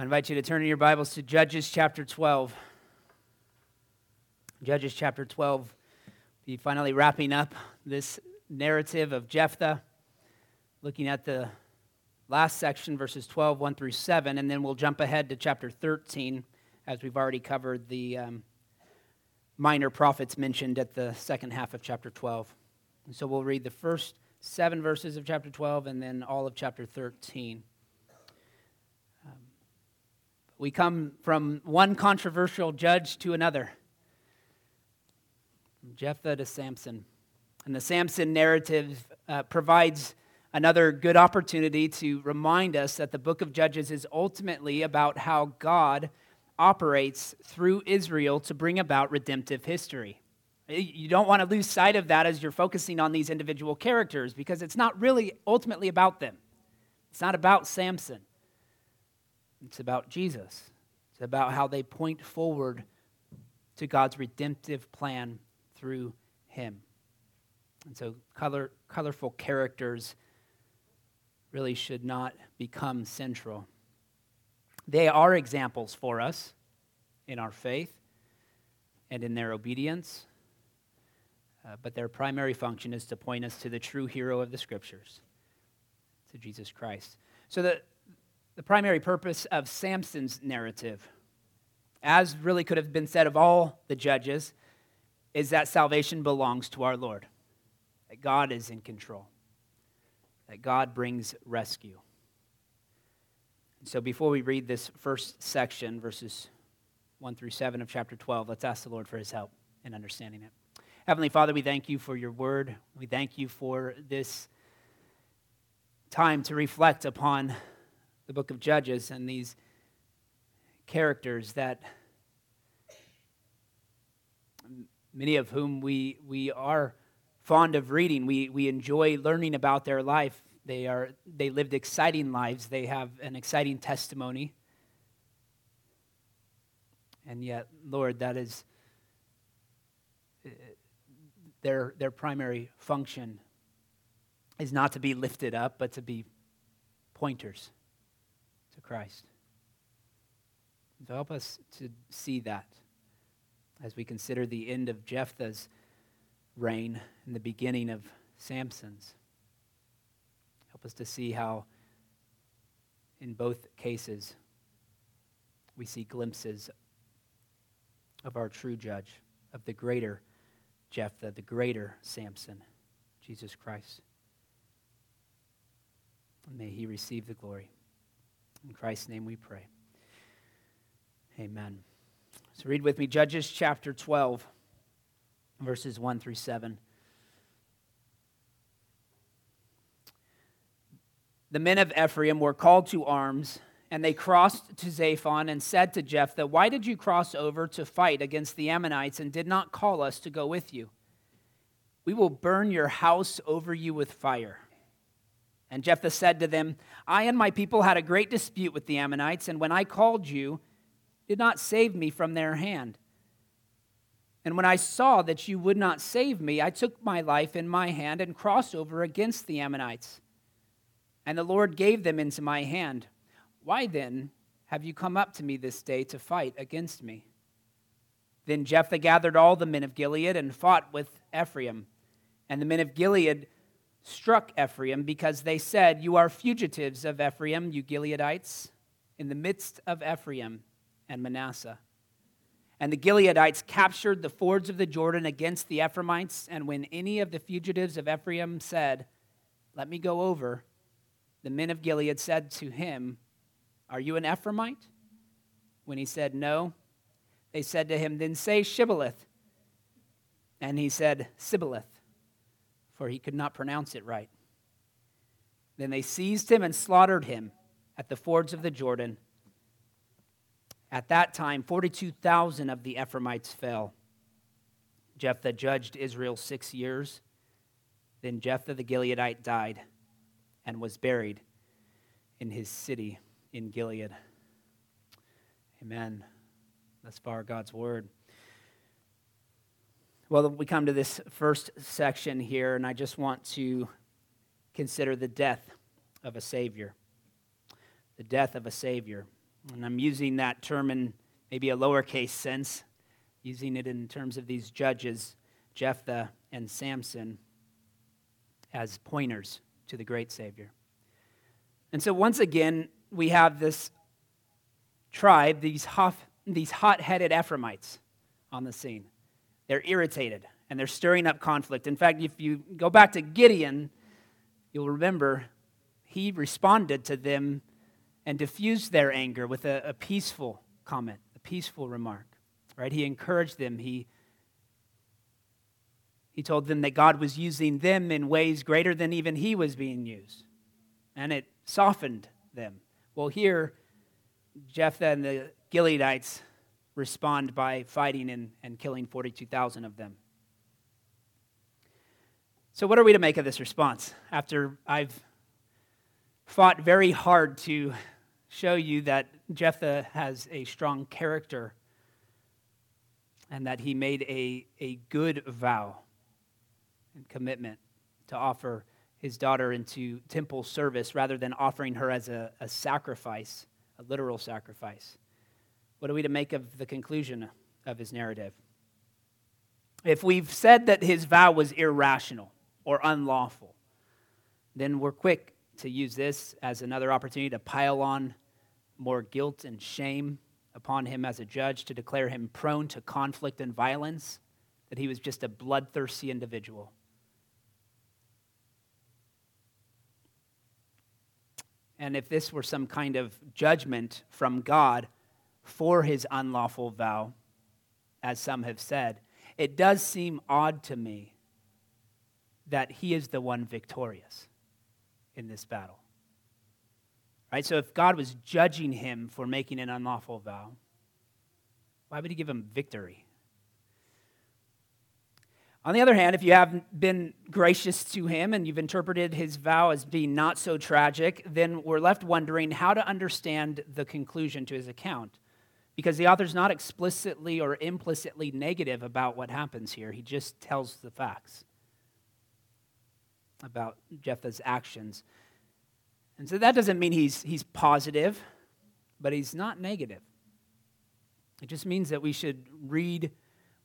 I invite you to turn in your Bibles to Judges chapter 12. Judges chapter 12. Be finally wrapping up this narrative of Jephthah, looking at the last section, verses 12, 1 through 7, and then we'll jump ahead to chapter 13, as we've already covered the um, minor prophets mentioned at the second half of chapter 12. And so we'll read the first seven verses of chapter 12 and then all of chapter 13. We come from one controversial judge to another, from Jephthah to Samson. And the Samson narrative uh, provides another good opportunity to remind us that the book of Judges is ultimately about how God operates through Israel to bring about redemptive history. You don't want to lose sight of that as you're focusing on these individual characters because it's not really ultimately about them. It's not about Samson. It's about Jesus. It's about how they point forward to God's redemptive plan through him. And so, color, colorful characters really should not become central. They are examples for us in our faith and in their obedience, uh, but their primary function is to point us to the true hero of the scriptures, to Jesus Christ. So, the, the primary purpose of Samson's narrative, as really could have been said of all the judges, is that salvation belongs to our Lord, that God is in control that God brings rescue. So before we read this first section, verses 1 through 7 of chapter 12, let's ask the Lord for his help in understanding it. Heavenly Father, we thank you for your word. We thank you for this time to reflect upon the book of Judges and these characters that many of whom we, we are fond of reading. We, we enjoy learning about their life. They, are, they lived exciting lives, they have an exciting testimony. And yet, Lord, that is uh, their, their primary function is not to be lifted up, but to be pointers Christ. So help us to see that as we consider the end of Jephthah's reign and the beginning of Samson's. Help us to see how, in both cases, we see glimpses of our true judge, of the greater Jephthah, the greater Samson, Jesus Christ. may he receive the glory. In Christ's name we pray. Amen. So read with me Judges chapter 12 verses 1 through 7. The men of Ephraim were called to arms, and they crossed to Zaphon and said to Jephthah, Why did you cross over to fight against the Ammonites and did not call us to go with you? We will burn your house over you with fire. And Jephthah said to them, I and my people had a great dispute with the Ammonites, and when I called you, did not save me from their hand. And when I saw that you would not save me, I took my life in my hand and crossed over against the Ammonites. And the Lord gave them into my hand. Why then have you come up to me this day to fight against me? Then Jephthah gathered all the men of Gilead and fought with Ephraim. And the men of Gilead struck Ephraim because they said, You are fugitives of Ephraim, you Gileadites, in the midst of Ephraim and Manasseh. And the Gileadites captured the fords of the Jordan against the Ephraimites. And when any of the fugitives of Ephraim said, Let me go over, the men of Gilead said to him, Are you an Ephraimite? When he said, No, they said to him, Then say Shibboleth. And he said, Sibboleth, for he could not pronounce it right. Then they seized him and slaughtered him at the fords of the Jordan at that time, 42,000 of the Ephraimites fell. Jephthah judged Israel six years. Then Jephthah the Gileadite died and was buried in his city in Gilead. Amen. Thus far, God's word. Well, we come to this first section here, and I just want to consider the death of a Savior. The death of a Savior. And I'm using that term in maybe a lowercase sense, using it in terms of these judges, Jephthah and Samson, as pointers to the great Savior. And so once again, we have this tribe, these, these hot headed Ephraimites on the scene. They're irritated and they're stirring up conflict. In fact, if you go back to Gideon, you'll remember he responded to them and diffused their anger with a, a peaceful comment, a peaceful remark. Right? He encouraged them. He he told them that God was using them in ways greater than even he was being used. And it softened them. Well, here, Jephthah and the Gileadites respond by fighting and, and killing 42,000 of them. So, what are we to make of this response after I've fought very hard to show you that Jephthah has a strong character and that he made a, a good vow and commitment to offer his daughter into temple service rather than offering her as a, a sacrifice, a literal sacrifice. What are we to make of the conclusion of his narrative? If we've said that his vow was irrational or unlawful, then we're quick to use this as another opportunity to pile on more guilt and shame upon him as a judge, to declare him prone to conflict and violence, that he was just a bloodthirsty individual. And if this were some kind of judgment from God for his unlawful vow, as some have said, it does seem odd to me that he is the one victorious in this battle. Right? So if God was judging him for making an unlawful vow, why would he give him victory? On the other hand, if you have been gracious to him and you've interpreted his vow as being not so tragic, then we're left wondering how to understand the conclusion to his account. Because the author's not explicitly or implicitly negative about what happens here, he just tells the facts about Jephthah's actions. And so that doesn't mean he's, he's positive, but he's not negative. It just means that we should read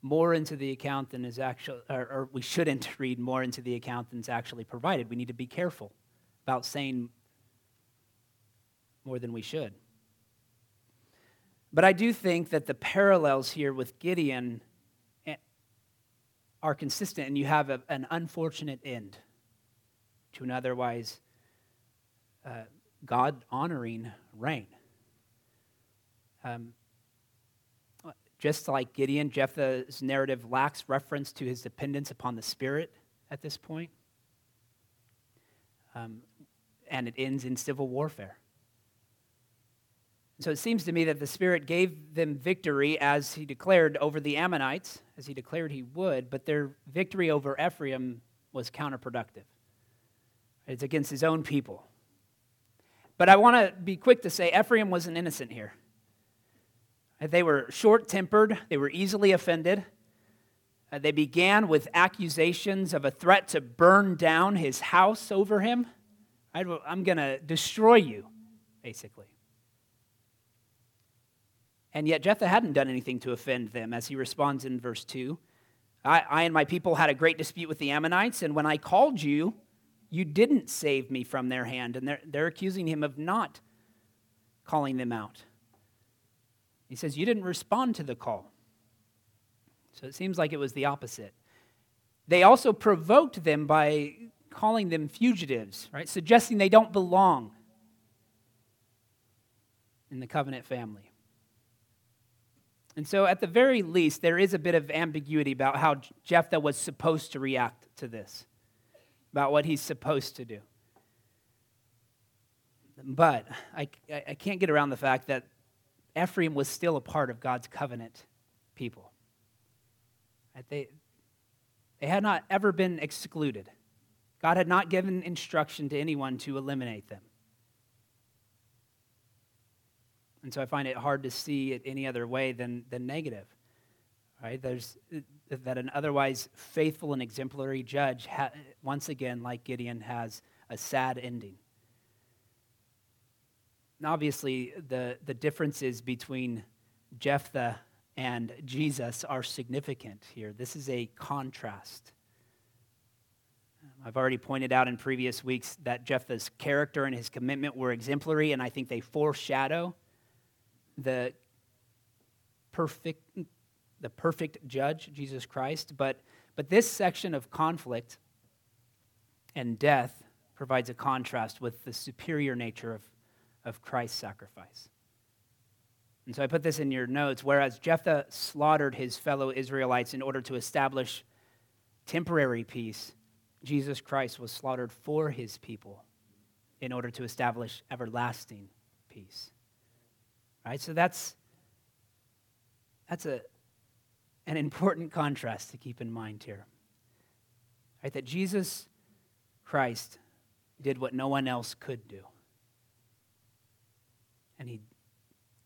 more into the account than is actually, or, or we shouldn't read more into the account than is actually provided. We need to be careful about saying more than we should. But I do think that the parallels here with Gideon eh, are consistent, and you have a, an unfortunate end to an otherwise uh, God honoring reign. Um, just like Gideon, Jephthah's narrative lacks reference to his dependence upon the Spirit at this point. Um, and it ends in civil warfare. So it seems to me that the Spirit gave them victory as he declared over the Ammonites, as he declared he would, but their victory over Ephraim was counterproductive. It's against his own people. But I want to be quick to say Ephraim wasn't innocent here. They were short tempered, they were easily offended. Uh, they began with accusations of a threat to burn down his house over him. I'm going to destroy you, basically. And yet Jephthah hadn't done anything to offend them, as he responds in verse 2. I, I, and my people had a great dispute with the Ammonites, and when I called you, you didn't save me from their hand. And they're, they're accusing him of not calling them out. He says, You didn't respond to the call. So it seems like it was the opposite. They also provoked them by calling them fugitives, right? Suggesting they don't belong in the covenant family. And so, at the very least, there is a bit of ambiguity about how Jephthah was supposed to react to this, about what he's supposed to do. But I, I can't get around the fact that Ephraim was still a part of God's covenant people. They, they had not ever been excluded. God had not given instruction to anyone to eliminate them. And so I find it hard to see it any other way than, than negative. Right? There's uh, that an otherwise faithful and exemplary judge, ha, once again, like Gideon, has a sad ending. obviously, the, the differences between Jephthah and Jesus are significant here. This is a contrast. I've already pointed out in previous weeks that Jephthah's character and his commitment were exemplary, and I think they foreshadow the perfect, the perfect judge, Jesus Christ. But, but this section of conflict and death provides a contrast with the superior nature of, of Christ's sacrifice. And so I put this in your notes. Whereas Jephthah slaughtered his fellow Israelites in order to establish temporary peace, Jesus Christ was slaughtered for his people in order to establish everlasting peace. Right? So that's that's a an important contrast to keep in mind here. Right? That Jesus Christ did what no one else could do. And he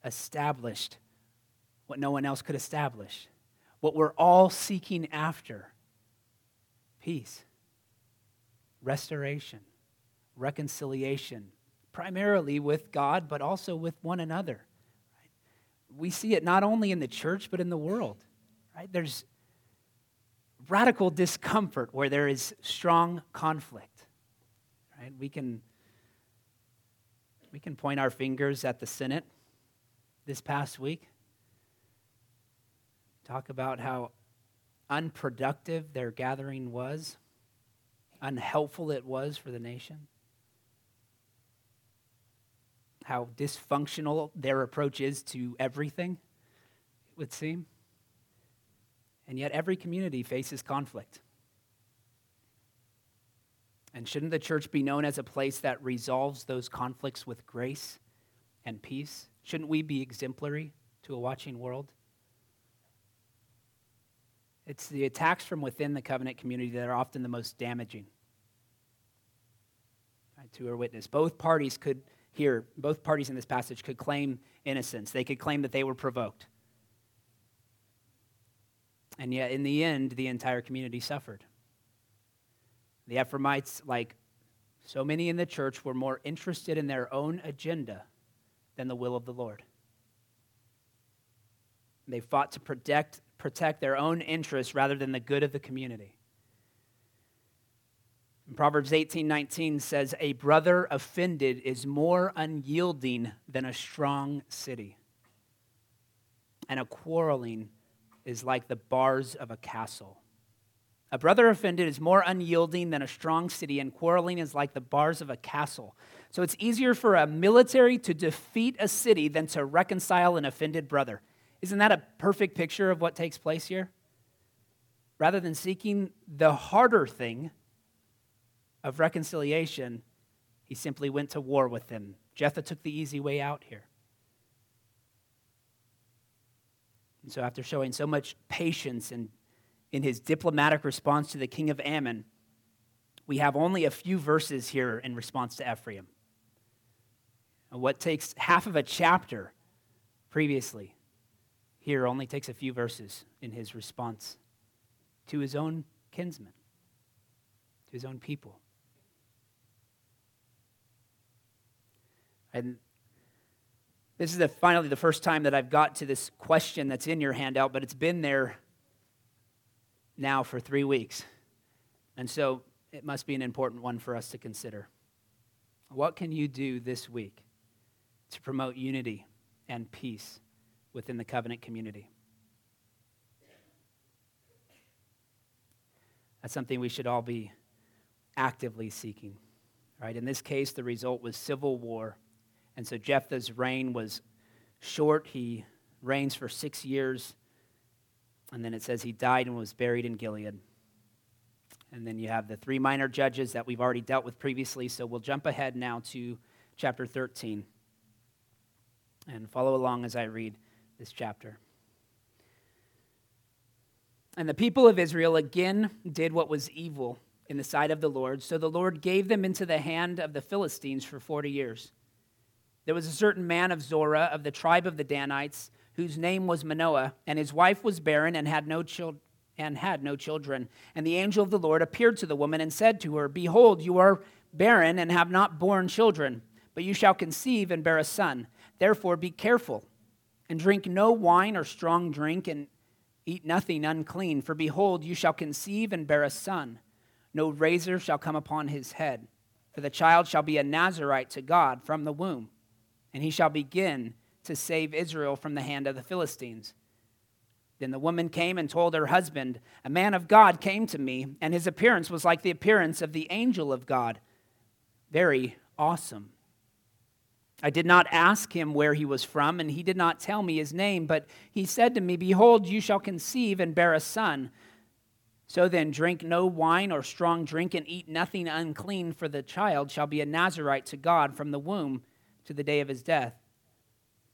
established what no one else could establish. What we're all seeking after peace, restoration, reconciliation, primarily with God, but also with one another. We see it not only in the church, but in the world. Right? There's radical discomfort where there is strong conflict. Right? We can we can point our fingers at the Senate this past week. Talk about how unproductive their gathering was, unhelpful it was for the nation, how dysfunctional their approach is to everything, it would seem. And yet, every community faces conflict. And shouldn't the church be known as a place that resolves those conflicts with grace and peace? Shouldn't we be exemplary to a watching world? It's the attacks from within the covenant community that are often the most damaging right, to our witness. Both parties could here, both parties in this passage could claim innocence. They could claim that they were provoked. And yet, in the end, the entire community suffered. The Ephraimites, like so many in the church, were more interested in their own agenda than the will of the Lord. They fought to protect, protect their own interests rather than the good of the community. Proverbs 18 19 says, A brother offended is more unyielding than a strong city, and a quarreling is like the bars of a castle. A brother offended is more unyielding than a strong city, and quarreling is like the bars of a castle. So it's easier for a military to defeat a city than to reconcile an offended brother. Isn't that a perfect picture of what takes place here? Rather than seeking the harder thing of reconciliation, he simply went to war with them. Jephthah took the easy way out here. And so, after showing so much patience and in his diplomatic response to the king of Ammon, we have only a few verses here in response to Ephraim. What takes half of a chapter previously, here only takes a few verses in his response to his own kinsmen, to his own people. And this is the, finally the first time that I've got to this question that's in your handout, but it's been there now for three weeks. And so it must be an important one for us to consider. What can you do this week to promote unity and peace within the covenant community? That's something we should all be actively seeking. Right? In this case, the result was civil war. And so Jephthah's reign was short. He reigns for six years and then it says he died and was buried in Gilead. And then you have the three minor judges that we've already dealt with previously. So we'll jump ahead now to chapter 13 and follow along as I read this chapter. And the people of Israel again did what was evil in the sight of the Lord. So the Lord gave them into the hand of the Philistines for 40 years. There was a certain man of Zorah of the tribe of the Danites whose name was Manoah, and his wife was barren and had no children and had no children. And the angel of the Lord appeared to the woman and said to her, Behold, you are barren and have not borne children. but you shall conceive and bear a son. Therefore be careful, and drink no wine or strong drink, and eat nothing unclean. For behold, you shall conceive and bear a son. No razor shall come upon his head, for the child shall be a Nazarite to God from the womb, and he shall begin to save Israel from the hand of the Philistines. Then the woman came and told her husband, A man of God came to me, and his appearance was like the appearance of the angel of God. Very awesome. I did not ask him where he was from, and he did not tell me his name, but he said to me, Behold, you shall conceive and bear a son. So then, drink no wine or strong drink, and eat nothing unclean, for the child shall be a Nazarite to God from the womb to the day of his death.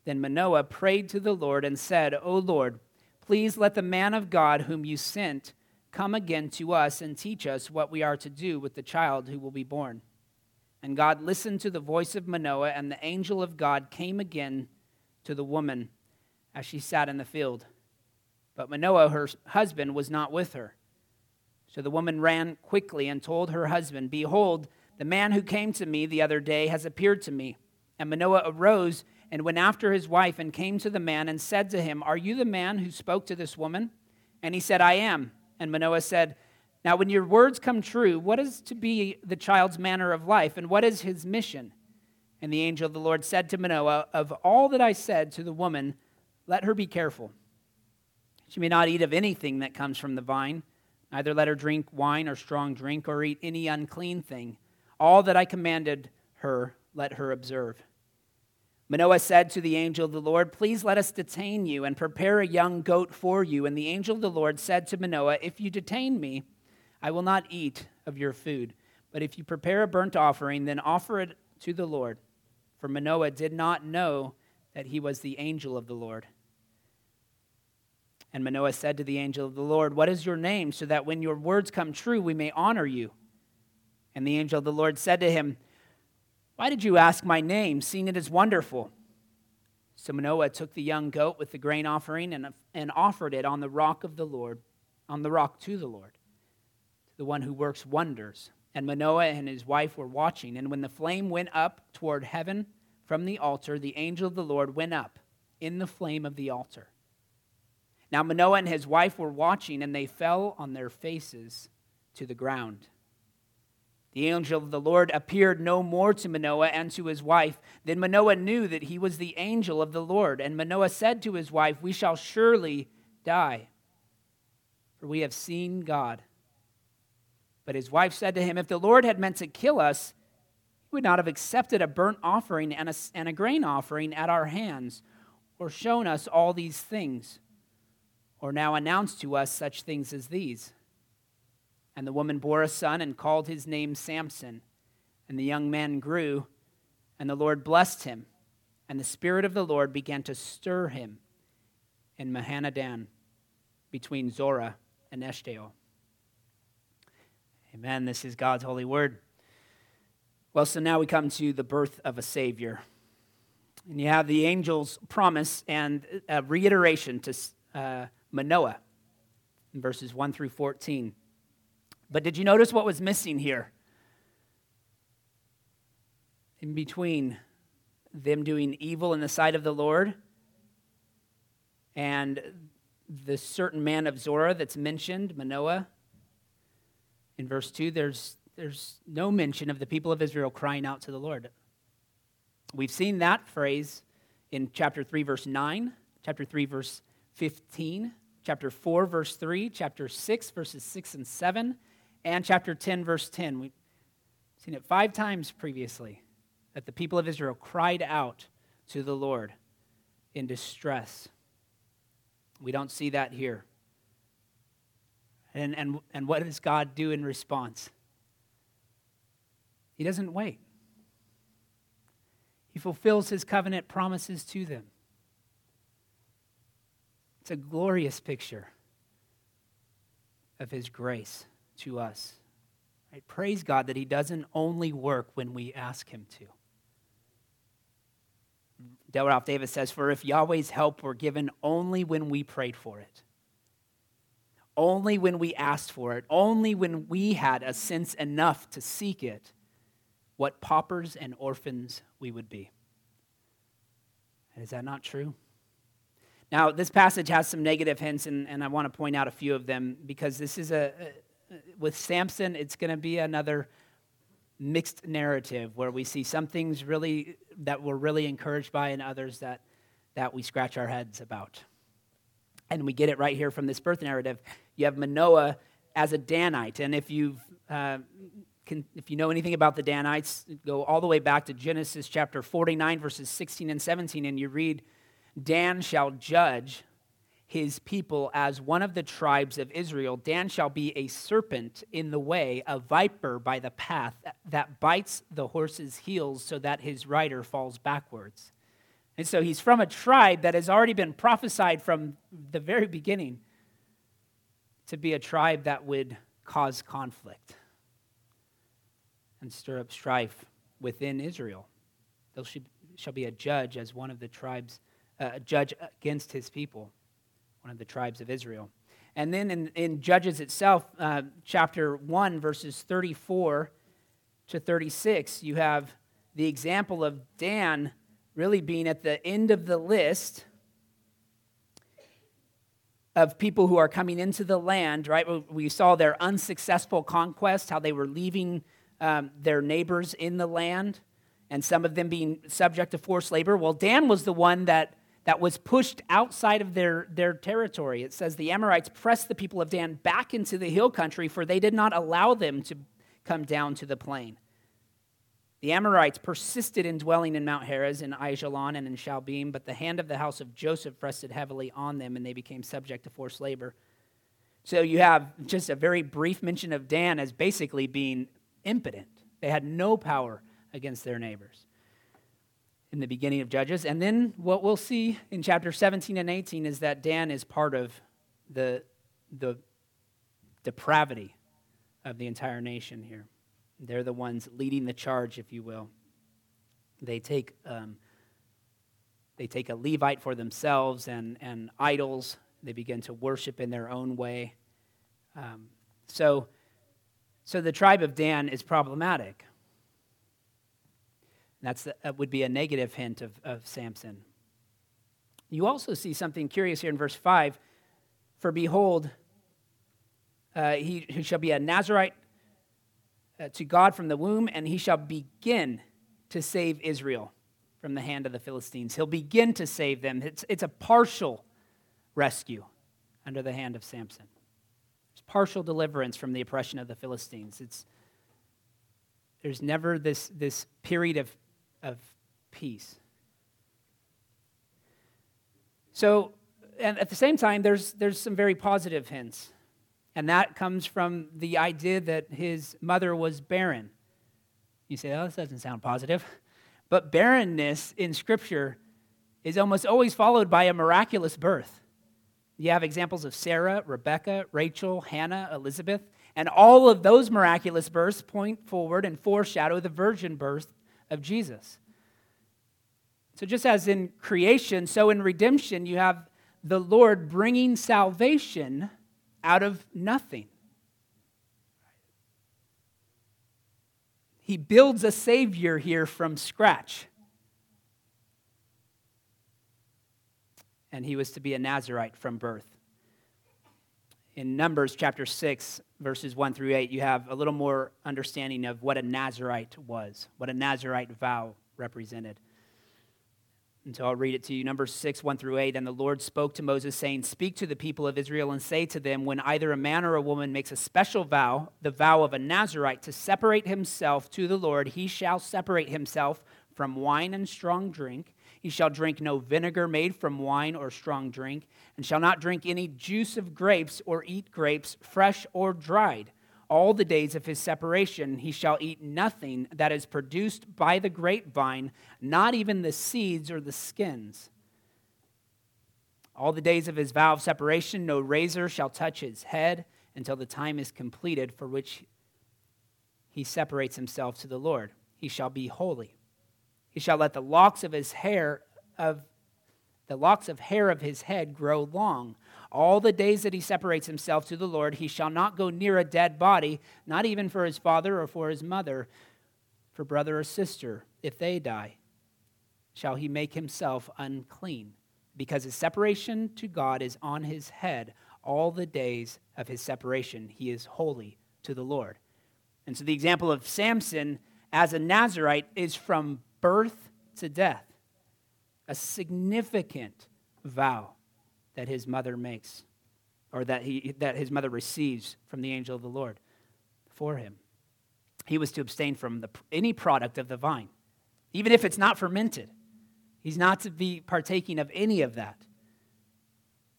Then Manoah prayed to the Lord and said, O Lord, please let the man of God whom you sent come again to us and teach us what we are to do with the child who will be born. And God listened to the voice of Manoah, and the angel of God came again to the woman as she sat in the field. But Manoah, her husband, was not with her. So the woman ran quickly and told her husband, Behold, the man who came to me the other day has appeared to me. And Manoah arose and went after his wife and came to the man and said to him, Are you the man who spoke to this woman? And he said, I am. And Manoah said, now, when your words come true, what is to be the child's manner of life, and what is his mission? And the angel of the Lord said to Manoah, Of all that I said to the woman, let her be careful. She may not eat of anything that comes from the vine, neither let her drink wine or strong drink, or eat any unclean thing. All that I commanded her, let her observe. Manoah said to the angel of the Lord, Please let us detain you and prepare a young goat for you. And the angel of the Lord said to Manoah, If you detain me, I will not eat of your food. But if you prepare a burnt offering, then offer it to the Lord. For Manoah did not know that he was the angel of the Lord. And Manoah said to the angel of the Lord, What is your name, so that when your words come true, we may honor you? And the angel of the Lord said to him, Why did you ask my name, seeing it is wonderful? So Manoah took the young goat with the grain offering and, and offered it on the rock of the Lord, on the rock to the Lord to the one who works wonders. And Manoah and his wife were watching. And when the flame went up toward heaven from the altar, the angel of the Lord went up in the flame of the altar. Now Manoah and his wife were watching, and they fell on their faces to the ground. The angel of the Lord appeared no more to Manoah and to his wife. Then Manoah knew that he was the angel of the Lord. And Manoah said to his wife, We shall surely die, for we have seen God. But his wife said to him, If the Lord had meant to kill us, he would not have accepted a burnt offering and a, and a grain offering at our hands, or shown us all these things, or now announced to us such things as these. And the woman bore a son and called his name Samson. And the young man grew, and the Lord blessed him. And the Spirit of the Lord began to stir him in Mahaneh-dan between Zorah and Eshtaol. Amen. This is God's holy word. Well, so now we come to the birth of a Savior. And you have the angel's promise and a reiteration to uh, Manoah in verses 1 through 14. But did you notice what was missing here? In between them doing evil in the sight of the Lord and the certain man of Zorah that's mentioned, Manoah, in verse 2, there's, there's no mention of the people of Israel crying out to the Lord. We've seen that phrase in chapter 3, verse 9, chapter 3, verse 15, chapter 4, verse 3, chapter 6, verses 6 and 7, and chapter 10, verse 10. We've seen it five times previously that the people of Israel cried out to the Lord in distress. We don't see that here. And, and, and what does God do in response? He doesn't wait. He fulfills his covenant promises to them. It's a glorious picture of his grace to us. Right? Praise God that he doesn't only work when we ask him to. Ralph Davis says, For if Yahweh's help were given only when we prayed for it, only when we asked for it, only when we had a sense enough to seek it, what paupers and orphans we would be. Is that not true? Now, this passage has some negative hints, and, and I want to point out a few of them because this is a with Samson, it's going to be another mixed narrative where we see some things really that we're really encouraged by and others that, that we scratch our heads about. And we get it right here from this birth narrative. You have Manoah as a Danite, and if you've uh, can, if you know anything about the Danites, go all the way back to Genesis chapter 49, verses 16 and 17, and you read, Dan shall judge his people as one of the tribes of Israel. Dan shall be a serpent in the way, a viper by the path that bites the horse's heels so that his rider falls backwards. And so he's from a tribe that has already been prophesied from the very beginning to be a tribe that would cause conflict and stir up strife within Israel. There shall be a judge as one of the tribes, uh, a judge against his people, one of the tribes of Israel. And then in, in Judges itself, uh, chapter 1, verses 34 to 36, you have the example of Dan really being at the end of the list of people who are coming into the land, right? We saw their unsuccessful conquest, how they were leaving um, their neighbors in the land, and some of them being subject to forced labor. Well, Dan was the one that, that was pushed outside of their, their territory. It says the Amorites pressed the people of Dan back into the hill country, for they did not allow them to come down to the plain. The Amorites persisted in dwelling in Mount Heres, in Aijalon, and in Shalbim, but the hand of the house of Joseph rested heavily on them, and they became subject to forced labor. So you have just a very brief mention of Dan as basically being impotent. They had no power against their neighbors in the beginning of Judges. And then what we'll see in chapter 17 and 18 is that Dan is part of the, the depravity of the entire nation here. They're the ones leading the charge, if you will. They take, um, they take a Levite for themselves and, and idols. They begin to worship in their own way. Um, so, so the tribe of Dan is problematic. That's the, that would be a negative hint of, of Samson. You also see something curious here in verse 5 For behold, uh, he, he shall be a Nazarite uh, to God from the womb, and he shall begin to save Israel from the hand of the Philistines. He'll begin to save them. It's, it's a partial rescue under the hand of Samson. It's partial deliverance from the oppression of the Philistines. It's, there's never this, this period of, of peace. So, and at the same time, there's, there's some very positive hints. And that comes from the idea that his mother was barren. You say, oh, this doesn't sound positive. But barrenness in Scripture is almost always followed by a miraculous birth. You have examples of Sarah, Rebecca, Rachel, Hannah, Elizabeth, and all of those miraculous births point forward and foreshadow the virgin birth of Jesus. So, just as in creation, so in redemption, you have the Lord bringing salvation out of nothing. He builds a Savior here from scratch. And he was to be a Nazarite from birth. In Numbers chapter 6, verses 1 through 8, you have a little more understanding of what a Nazarite was, what a Nazarite vow represented. And so I'll read it to you. Numbers 6, 1 through 8. And the Lord spoke to Moses, saying, Speak to the people of Israel and say to them, When either a man or a woman makes a special vow, the vow of a Nazarite, to separate himself to the Lord, he shall separate himself from wine and strong drink. He shall drink no vinegar made from wine or strong drink, and shall not drink any juice of grapes or eat grapes, fresh or dried all the days of his separation. He shall eat nothing that is produced by the grapevine, not even the seeds or the skins. All the days of his vow of separation, no razor shall touch his head until the time is completed for which he separates himself to the Lord. He shall be holy. He shall let the locks of his hair of the locks of hair of his head grow long all the days that he separates himself to the Lord, he shall not go near a dead body, not even for his father or for his mother. for brother or sister if they die? Shall he make himself unclean? Because his separation to God is on his head all the days of his separation. He is holy to the Lord. And so the example of Samson as a Nazarite is from birth to death, a significant vow that his mother makes, or that, he, that his mother receives from the angel of the Lord for him. He was to abstain from the, any product of the vine, even if it's not fermented. He's not to be partaking of any of that.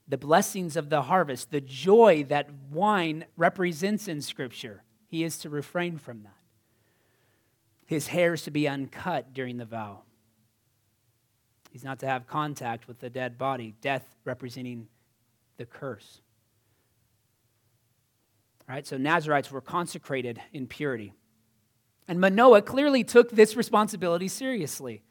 The blessings of the harvest, the joy that wine represents in Scripture, he is to refrain from that. His hair is to be uncut during the vow. He's not to have contact with the dead body, death representing the curse. All right, so Nazarites were consecrated in purity. And Manoah clearly took this responsibility seriously.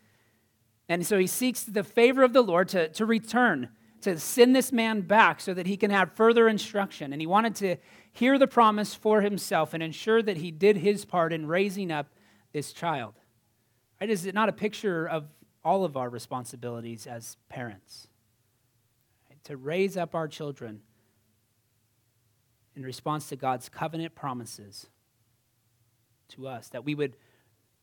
And so he seeks the favor of the Lord to, to return, to send this man back so that he can have further instruction. And he wanted to hear the promise for himself and ensure that he did his part in raising up this child. Right? Is it not a picture of all of our responsibilities as parents? Right? To raise up our children in response to God's covenant promises to us, that we would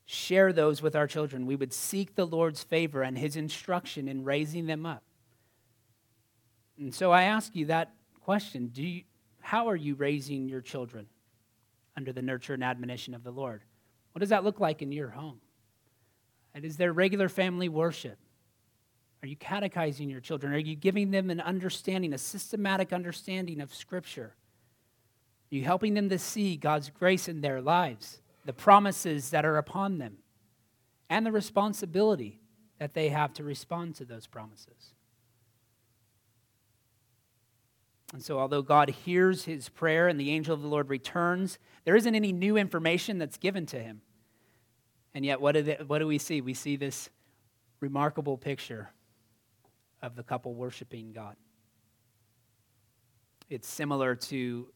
share those with our children. We would seek the Lord's favor and his instruction in raising them up. And so I ask you that question Do you, How are you raising your children under the nurture and admonition of the Lord? What does that look like in your home? And is there regular family worship? Are you catechizing your children? Are you giving them an understanding, a systematic understanding of Scripture? Are you helping them to see God's grace in their lives? the promises that are upon them, and the responsibility that they have to respond to those promises. And so, although God hears his prayer and the angel of the Lord returns, there isn't any new information that's given to him. And yet, what do, they, what do we see? We see this remarkable picture of the couple worshiping God. It's similar to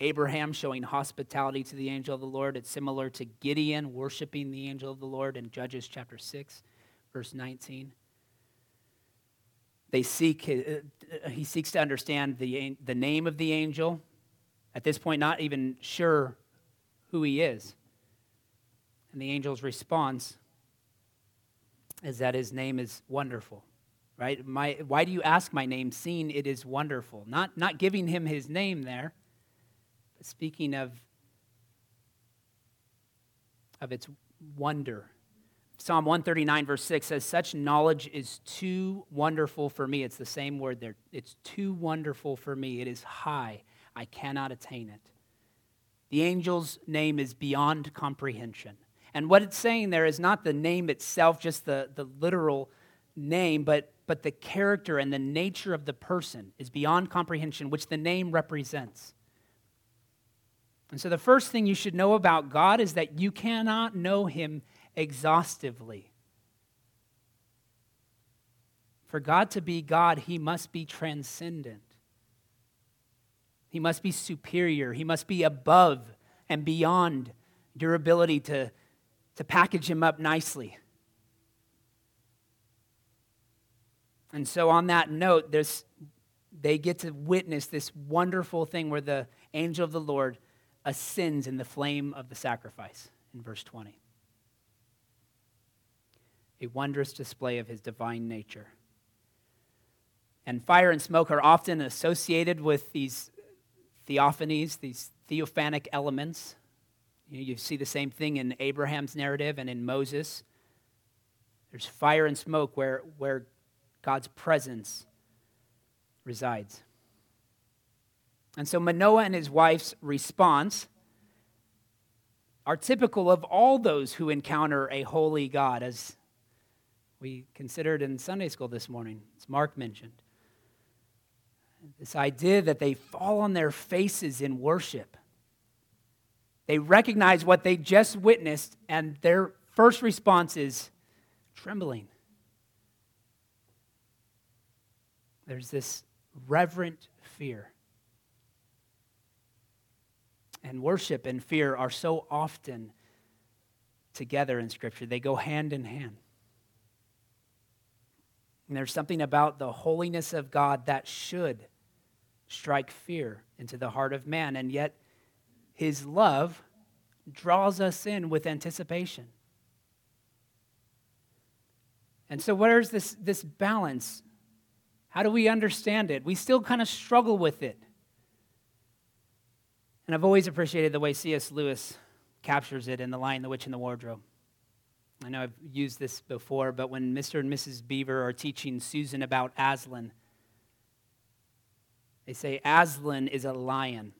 Abraham showing hospitality to the angel of the Lord. It's similar to Gideon worshiping the angel of the Lord in Judges chapter 6, verse 19. They seek, uh, he seeks to understand the, the name of the angel. At this point, not even sure who he is. And the angel's response is that his name is wonderful right my, why do you ask my name seeing it is wonderful not, not giving him his name there but speaking of, of its wonder. Psalm 139, verse 6 says, Such knowledge is too wonderful for me. It's the same word there. It's too wonderful for me. It is high. I cannot attain it. The angel's name is beyond comprehension. And what it's saying there is not the name itself, just the, the literal name, but, but the character and the nature of the person is beyond comprehension, which the name represents. And so, the first thing you should know about God is that you cannot know Him exhaustively. For God to be God, He must be transcendent. He must be superior. He must be above and beyond your ability to, to package Him up nicely. And so, on that note, there's, they get to witness this wonderful thing where the angel of the Lord ascends in the flame of the sacrifice in verse 20. A wondrous display of his divine nature. And fire and smoke are often associated with these theophanies, these theophanic elements. You, see the same thing in Abraham's narrative and in Moses. There's fire and smoke where, where God's presence resides. And so Manoah and his wife's response are typical of all those who encounter a holy God, as we considered in Sunday school this morning, as Mark mentioned. This idea that they fall on their faces in worship. They recognize what they just witnessed, and their first response is trembling. There's this reverent fear and worship and fear are so often together in Scripture, they go hand in hand. And there's something about the holiness of God that should strike fear into the heart of man, and yet his love draws us in with anticipation. And so, where's this, this balance? How do we understand it? We still kind of struggle with it. And I've always appreciated the way C.S. Lewis captures it in The Lion, the Witch, and the Wardrobe. I know I've used this before, but when Mr. and Mrs. Beaver are teaching Susan about Aslan, they say Aslan is a lion,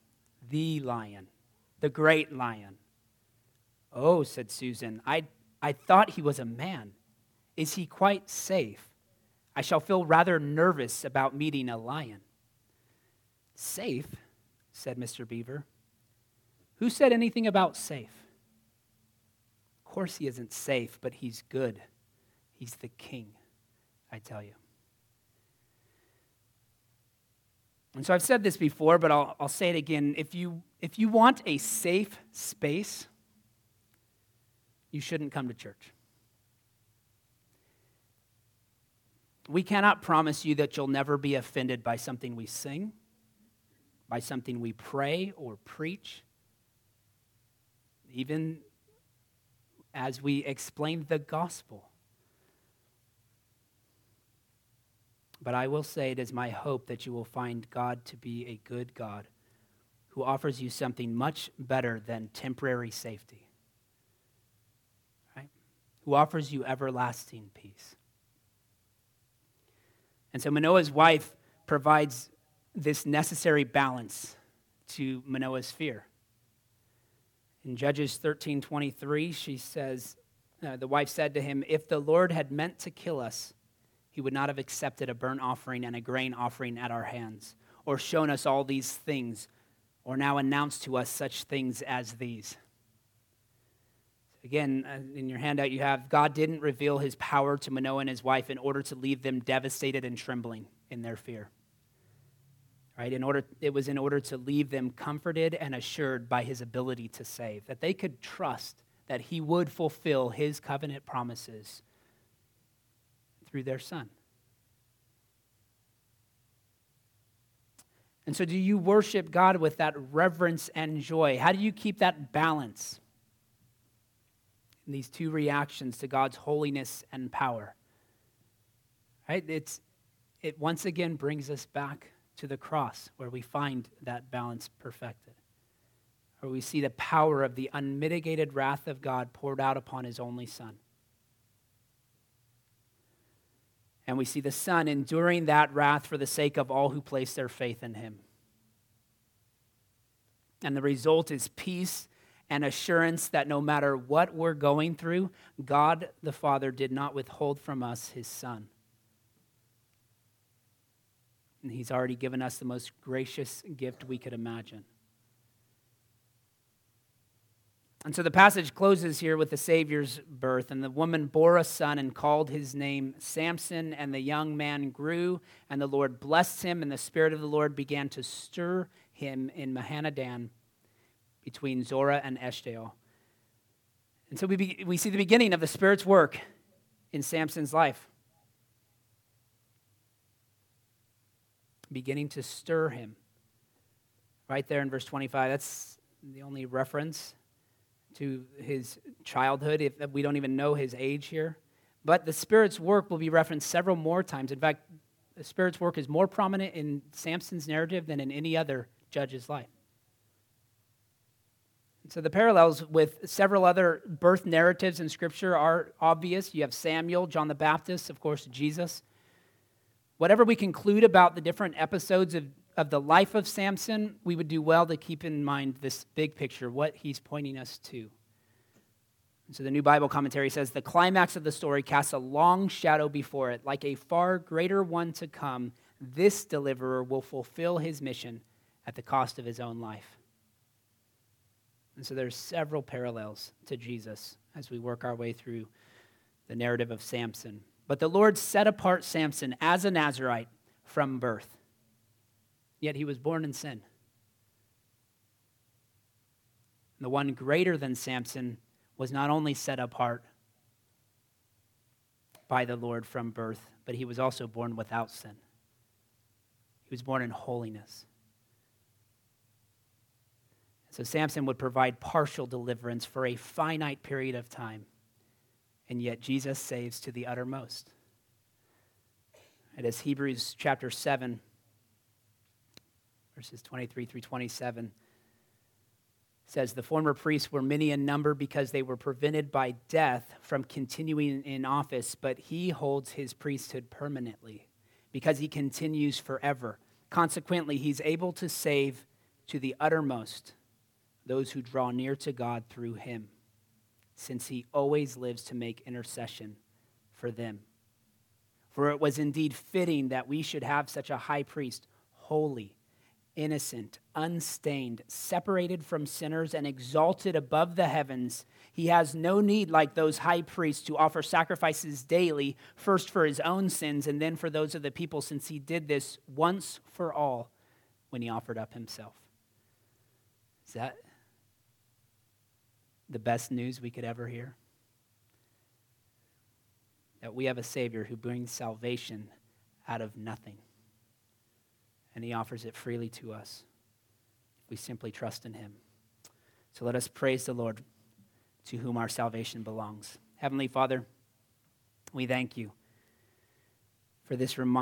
the lion, the great lion. Oh, said Susan, I, I thought he was a man. Is he quite safe? I shall feel rather nervous about meeting a lion. Safe, said Mr. Beaver. Who said anything about safe? Of course, he isn't safe, but he's good. He's the king, I tell you. And so I've said this before, but I'll, I'll say it again. If you, if you want a safe space, you shouldn't come to church. We cannot promise you that you'll never be offended by something we sing, by something we pray or preach, even as we explain the gospel. But I will say it is my hope that you will find God to be a good God who offers you something much better than temporary safety, right? Who offers you everlasting peace. And so Manoah's wife provides this necessary balance to Manoah's fear. In Judges 13:23, she says, uh, the wife said to him, "If the Lord had meant to kill us, he would not have accepted a burnt offering and a grain offering at our hands, or shown us all these things, or now announced to us such things as these." Again, uh, in your handout, you have God didn't reveal his power to Manoah and his wife in order to leave them devastated and trembling in their fear. Right? In order, it was in order to leave them comforted and assured by his ability to save, that they could trust that he would fulfill his covenant promises through their son. And so, do you worship God with that reverence and joy? How do you keep that balance? in these two reactions to God's holiness and power. Right? It's, it once again brings us back to the cross where we find that balance perfected, where we see the power of the unmitigated wrath of God poured out upon his only Son. And we see the Son enduring that wrath for the sake of all who place their faith in him. And the result is peace and assurance that no matter what we're going through, God the Father did not withhold from us his Son. And he's already given us the most gracious gift we could imagine. And so the passage closes here with the Savior's birth. And the woman bore a son and called his name Samson. And the young man grew, and the Lord blessed him, and the Spirit of the Lord began to stir him in Mahaneh-dan between Zorah and Eshtaol. And so we, be, we see the beginning of the Spirit's work in Samson's life, beginning to stir him. Right there in verse 25, that's the only reference to his childhood. If we don't even know his age here. But the Spirit's work will be referenced several more times. In fact, the Spirit's work is more prominent in Samson's narrative than in any other judge's life. So the parallels with several other birth narratives in Scripture are obvious. You have Samuel, John the Baptist, of course, Jesus. Whatever we conclude about the different episodes of, of the life of Samson, we would do well to keep in mind this big picture, what he's pointing us to. And so the New Bible Commentary says the climax of the story casts a long shadow before it. Like a far greater one to come, this deliverer will fulfill his mission at the cost of his own life. And so there's several parallels to Jesus as we work our way through the narrative of Samson. But the Lord set apart Samson as a Nazarite from birth. Yet he was born in sin. The one greater than Samson was not only set apart by the Lord from birth, but he was also born without sin. He was born in holiness. So Samson would provide partial deliverance for a finite period of time, and yet Jesus saves to the uttermost. It is Hebrews chapter 7, verses 23 through 27 says the former priests were many in number because they were prevented by death from continuing in office, but he holds his priesthood permanently because he continues forever. Consequently, he's able to save to the uttermost those who draw near to God through him, since he always lives to make intercession for them. For it was indeed fitting that we should have such a high priest, holy innocent, unstained, separated from sinners, and exalted above the heavens. He has no need, like those high priests, to offer sacrifices daily, first for his own sins and then for those of the people, since he did this once for all when he offered up himself. Is that the best news we could ever hear? That we have a Savior who brings salvation out of nothing and he offers it freely to us we simply trust in him. So let us praise the Lord to whom our salvation belongs. Heavenly Father, we thank you for this reminder.